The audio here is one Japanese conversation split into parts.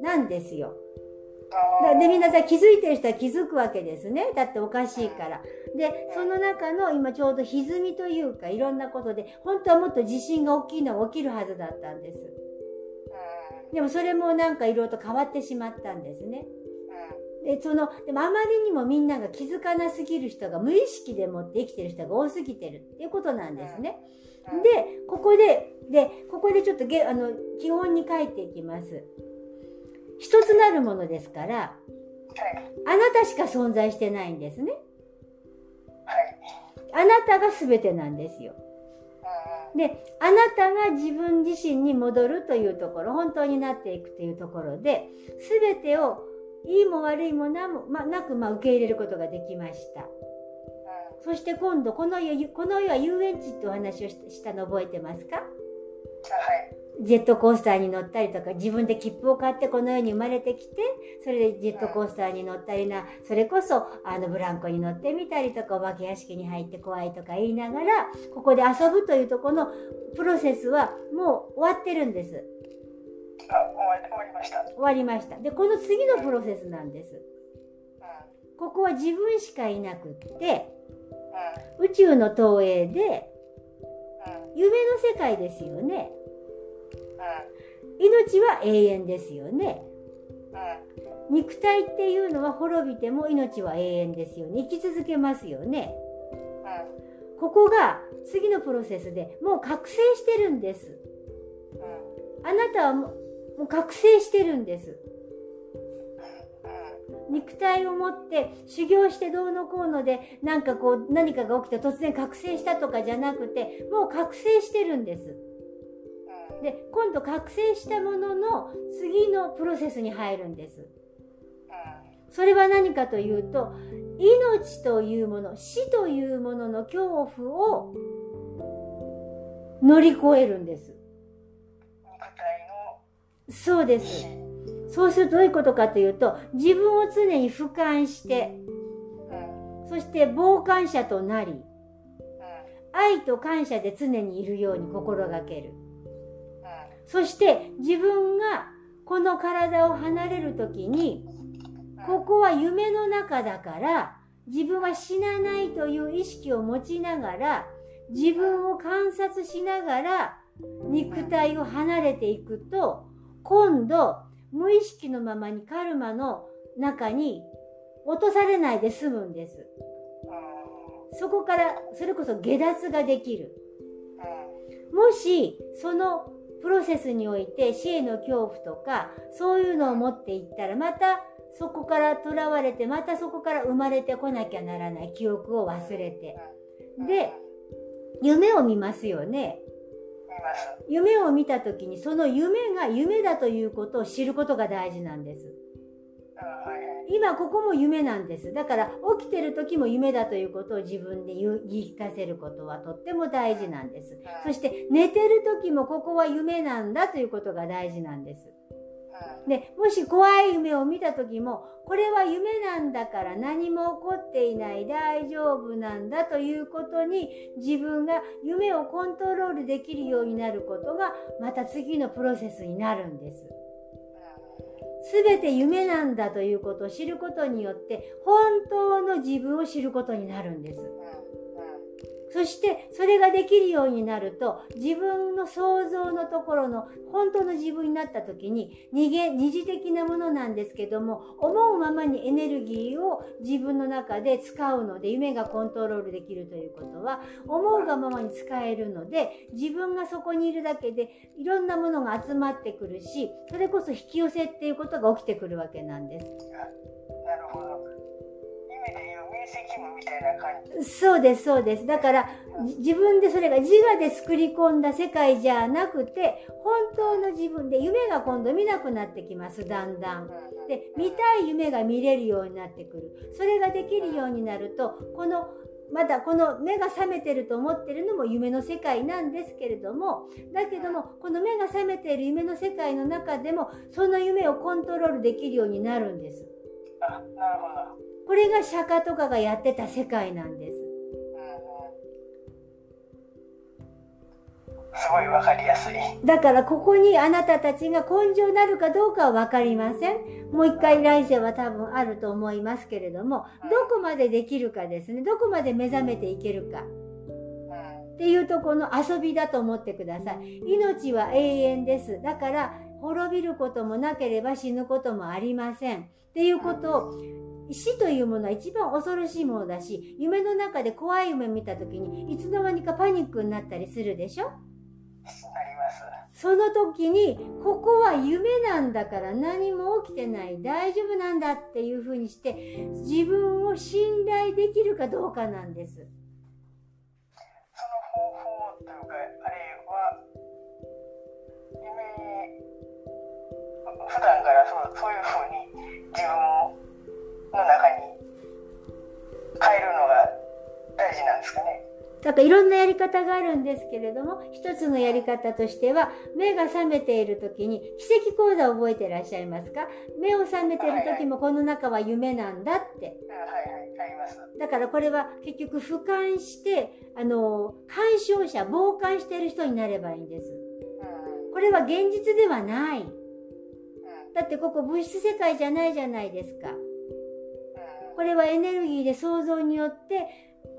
なんですよ。でみんなさ気づいてる人は気づくわけですねだっておかしいから。でその中の今ちょうど歪みというかいろんなことで本当はもっと地震が大きいのは起きるはずだったんです。でもそれもなんかいろいろと変わってしまったんですね。でそのでもあまりにもみんなが気づかなすぎる人が無意識でもって生きてる人が多すぎてるっていうことなんですね。でここででここでちょっとげあの基本に書いていきます。一つなるものですから、あなたしか存在してないんですね。あなたが全てなんですよ。で、あなたが自分自身に戻るというところ、本当になっていくというところで、全てをいいも悪いもなも、ま、なく、まあ、受け入れることができました。そして今度、この世、この世は遊園地ってお話をしたの覚えてますか？ジェットコースターに乗ったりとか、自分で切符を買ってこの世に生まれてきて、それでジェットコースターに乗ったりな、それこそ、あの、ブランコに乗ってみたりとか、お化け屋敷に入って怖いとか言いながら、ここで遊ぶというとこのプロセスはもう終わってるんです。あ、終わりました。終わりました。で、この次のプロセスなんです。ここは自分しかいなくって、宇宙の投影で、夢の世界ですよね。命は永遠ですよね。肉体っていうのは滅びても命は永遠ですよね。生き続けますよね。ここが次のプロセスでもう覚醒してるんです。あなたはもう覚醒してるんです。肉体を持って修行してどうのこうのでなんかこう何かが起きて突然覚醒したとかじゃなくてもう覚醒してるんです。で今度覚醒したものの次のプロセスに入るんです。それは何かというと命というもの死というものの恐怖を乗り越えるんです。そうです。そうするとどういうことかというと自分を常に俯瞰して、そして傍観者となり愛と感謝で常にいるように心がける。そして自分がこの体を離れる時にここは夢の中だから自分は死なないという意識を持ちながら自分を観察しながら肉体を離れていくと今度無意識のままにカルマの中に落とされないで済むんです。そこからそれこそ下脱ができる。もしそのプロセスにおいて死への恐怖とかそういうのを持っていったらまたそこから囚われてまたそこから生まれてこなきゃならない記憶を忘れてで夢を見ますよねます。夢を見た時にその夢が夢だということを知ることが大事なんです。今ここも夢なんですだから起きてる時も夢だということを自分で言言い聞かせることはとっても大事なんですそして寝てる時もここは夢なんだということが大事なんですでもし怖い夢を見た時もこれは夢なんだから何も起こっていない大丈夫なんだということに自分が夢をコントロールできるようになることがまた次のプロセスになるんです。すべて夢なんだということを知ることによって本当の自分を知ることになるんです。そしてそれができるようになると自分の想像のところの本当の自分になった時に二元二次的なものなんですけども思うままにエネルギーを自分の中で使うので夢がコントロールできるということは思うがままに使えるので自分がそこにいるだけでいろんなものが集まってくるしそれこそ引き寄せっていうことが起きてくるわけなんです。なるほど。みたいな感じ。そうですそうですだからじ自分でそれが自我で作り込んだ世界じゃなくて本当の自分で夢が今度見なくなってきますだんだん。で見たい夢が見れるようになってくるそれができるようになるとこのまだこの目が覚めてると思ってるのも夢の世界なんですけれどもだけどもこの目が覚めている夢の世界の中でもその夢をコントロールできるようになるんですあ、なるほど。これが釈迦とかがやってた世界なんですすごいわかりやすい。だからここにあなたたちが根性なるかどうかはわかりません。もう一回来世は多分あると思いますけれども、どこまでできるかですね。どこまで目覚めていけるか。うん。っていうところの遊びだと思ってください。命は永遠です。だから、滅びることもなければ死ぬこともありません。っていうことを、死というものは一番恐ろしいものだし、夢の中で怖い夢見た時に、いつの間にかパニックになったりするでしょ？なります。その時に、ここは夢なんだから何も起きてない、大丈夫なんだっていうふうにして、自分を信頼できるかどうかなんです。その方法というか、あれは、夢に、普段からそうそういうふうに自分の中に変えるのが大事なんですかね。だからいろんなやり方があるんですけれども、一つのやり方としては、目が覚めている時に、奇跡講座を覚えていらっしゃいますか？目を覚めている時もこの中は夢なんだって。だからこれは結局俯瞰して、あの、鑑賞者、傍観している人になればいいんです。うん、これは現実ではない。うん、だってここ物質世界じゃないじゃないですか。うん、これはエネルギーで想像によって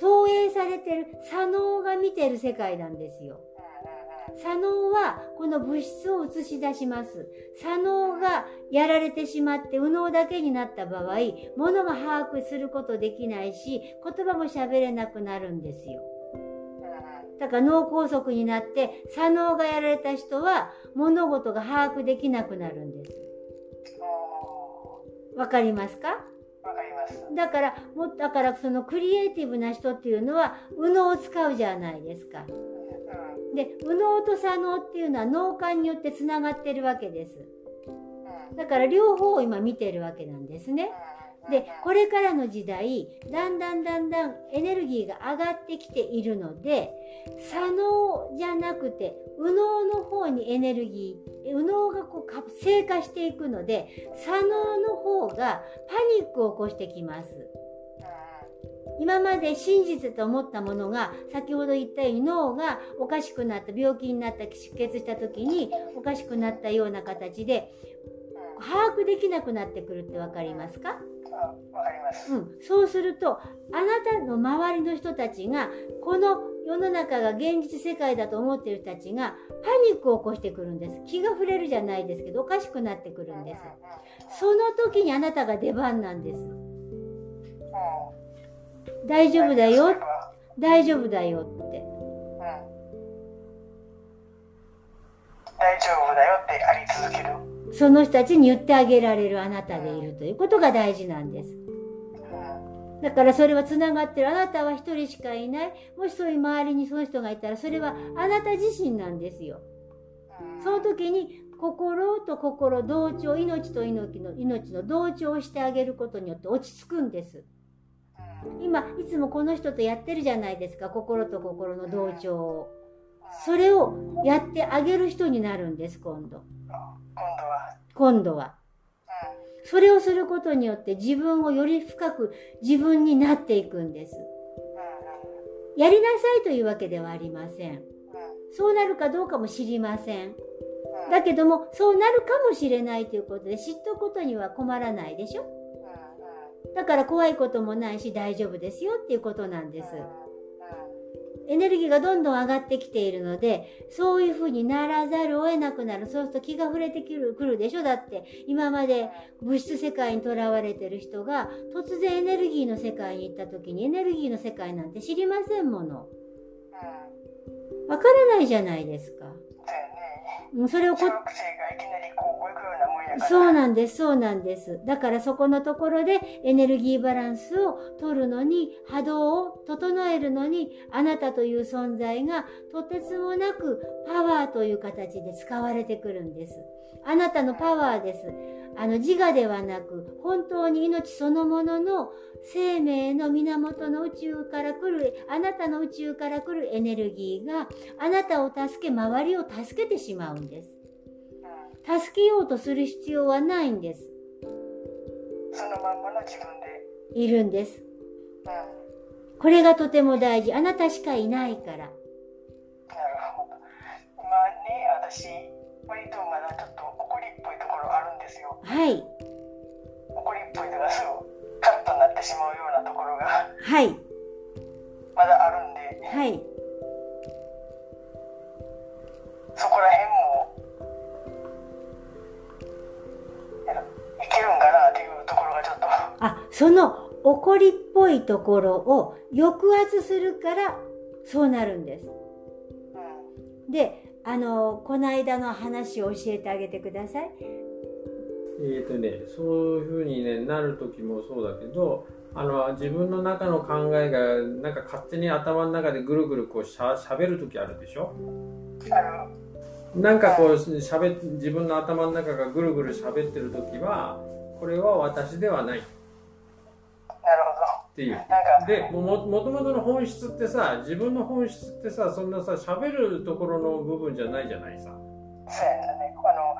投影されてる左脳が見てる世界なんですよ。左脳はこの物質を映し出します。左脳がやられてしまって右脳だけになった場合、物が把握することできないし、言葉も喋れなくなるんですよ。だから脳梗塞になって左脳がやられた人は物事が把握できなくなるんです。わかりますか？わかります。だから、もだからそのクリエイティブな人っていうのは右脳を使うじゃないですか。で、右脳と左脳っていうのは脳幹によってつながってるわけです。だから両方を今見てるわけなんですね。で、これからの時代、だんだんだんだんエネルギーが上がってきているので、左脳じゃなくて、右脳の方にエネルギー、右脳がこう活性化していくので、左脳の方がパニックを起こしてきます。今まで真実と思ったものが先ほど言ったように脳がおかしくなった病気になった出血した時におかしくなったような形で把握できなくなってくるって分かりますか、うん、そうするとあなたの周りの人たちがこの世の中が現実世界だと思っている人たちがパニックを起こしてくるんです。気が触れるじゃないですけどおかしくなってくるんです。その時にあなたが出番なんです。大丈夫だよ。大丈夫だよって。うん、大丈夫だよってあり続ける。その人たちに言ってあげられるあなたでいるということが大事なんです、だからそれはつながってるあなたは一人しかいない。もしそういう周りにその人がいたらそれはあなた自身なんですよ、その時に心と心同調命と命の命の同調をしてあげることによって落ち着くんです、今いつもこの人とやってるじゃないですか。心と心の同調を。それをやってあげる人になるんです今度。今度は、それをすることによって自分をより深く自分になっていくんです、やりなさいというわけではありません、そうなるかどうかも知りません、だけどもそうなるかもしれないということで知ったことには困らないでしょ、だから怖いこともないし大丈夫ですよっていうことなんです、エネルギーがどんどん上がってきているのでそういうふうにならざるを得なくなる。そうすると気が触れてくるくるでしょ？だって今まで物質世界にとらわれてる人が突然エネルギーの世界に行った時にエネルギーの世界なんて知りませんもの。うん、わからないじゃないですか。もうそれをこ小学生がいきなりこう、こういうようなもんやから。そうなんです、そうなんです。だからそこのところでエネルギーバランスを取るのに、波動を整えるのに、あなたという存在がとてつもなくパワーという形で使われてくるんです。あなたのパワーです。あの自我ではなく、本当に命そのものの生命の源の宇宙から来る、あなたの宇宙から来るエネルギーがあなたを助け、周りを助けてしまうんです。うん、助けようとする必要はないんです。そのまんまの自分で。いるんです。うん、これがとても大事。あなたしかいないから。なるほほど今ね私割とまだちょっと怒りっぽいところあるんですよ。はい。怒りっぽいとかすぐカッとなってしまうようなところが。はい。まだあるんで。はい。そこら辺もいけるんかなっていうところがちょっと。あその怒りっぽいところを抑圧するからそうなるんです。うん。であのこの間の話を教えてあげてください。えーとね、そういうふうに、ね、なる時もそうだけどあの自分の中の考えがなんか勝手に頭の中でぐるぐるこうしゃしゃべる時あるでしょ？ある。なんかこうしゃべ自分の頭の中がぐるぐるしゃべってる時はこれは私ではないほていう。どなんかでもともとの本質ってさ自分の本質ってさそんなさ喋るところの部分じゃないじゃないさ、そうやね。あの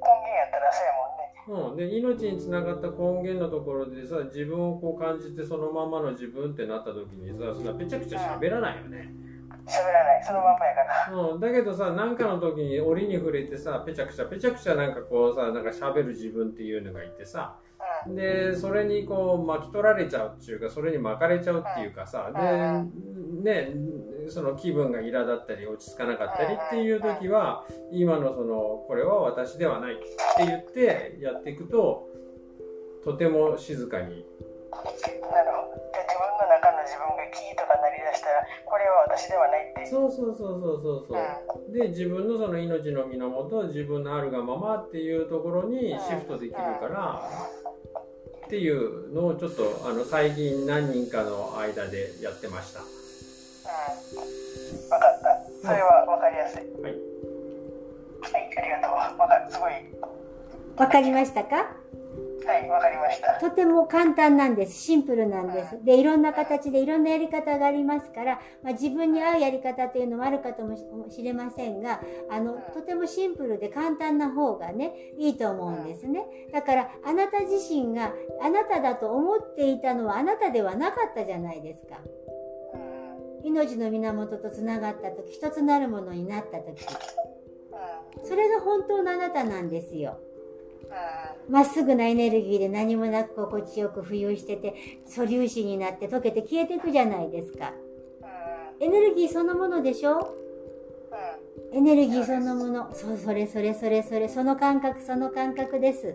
根源やったらそうやもんね。うん、で命につながった根源のところでさ自分をこう感じてそのままの自分ってなった時にさそんなぺちゃくちゃ喋らないよね、喋らない。そのまんまやから。うん、だけどさ何かの時に折に触れてさぺちゃくちゃぺちゃくちゃなんかこうさなんか喋る自分っていうのがいてさうんでそれにこう巻き取られちゃうっていうかそれに巻かれちゃうっていうかさでねその気分が苛立ったり落ち着かなかったりっていう時は今のそのこれは私ではないって言ってやっていくととても静かに。なるほど。で自分の中の自分がキーとかなりだしたらこれは私ではないって。そうそうそうそうそうそう。で自分のその命の源自分のあるがままっていうところにシフトできるからっていうのをちょっとあの最近何人かの間でやってました。うん。分かった。それは分かりやすい。はい。はいありがとう。わかすごい。わかりましたか？はい分かりましたとても簡単なんです。シンプルなんです。で、いろんな形でいろんなやり方がありますから、まあ、自分に合うやり方というのもあるかともしれませんが、あの、とてもシンプルで簡単な方がね、いいと思うんですね。だから、あなた自身があなただと思っていたのはあなたではなかったじゃないですか。うん命の源とつながった時、一つなるものになった時、うんそれが本当のあなたなんですよ。まっすぐなエネルギーで何もなく心地よく浮遊してて素粒子になって溶けて消えていくじゃないですか。エネルギーそのものでしょ？エネルギーそのもの。そそれそれそれそれ。その感覚その感覚です。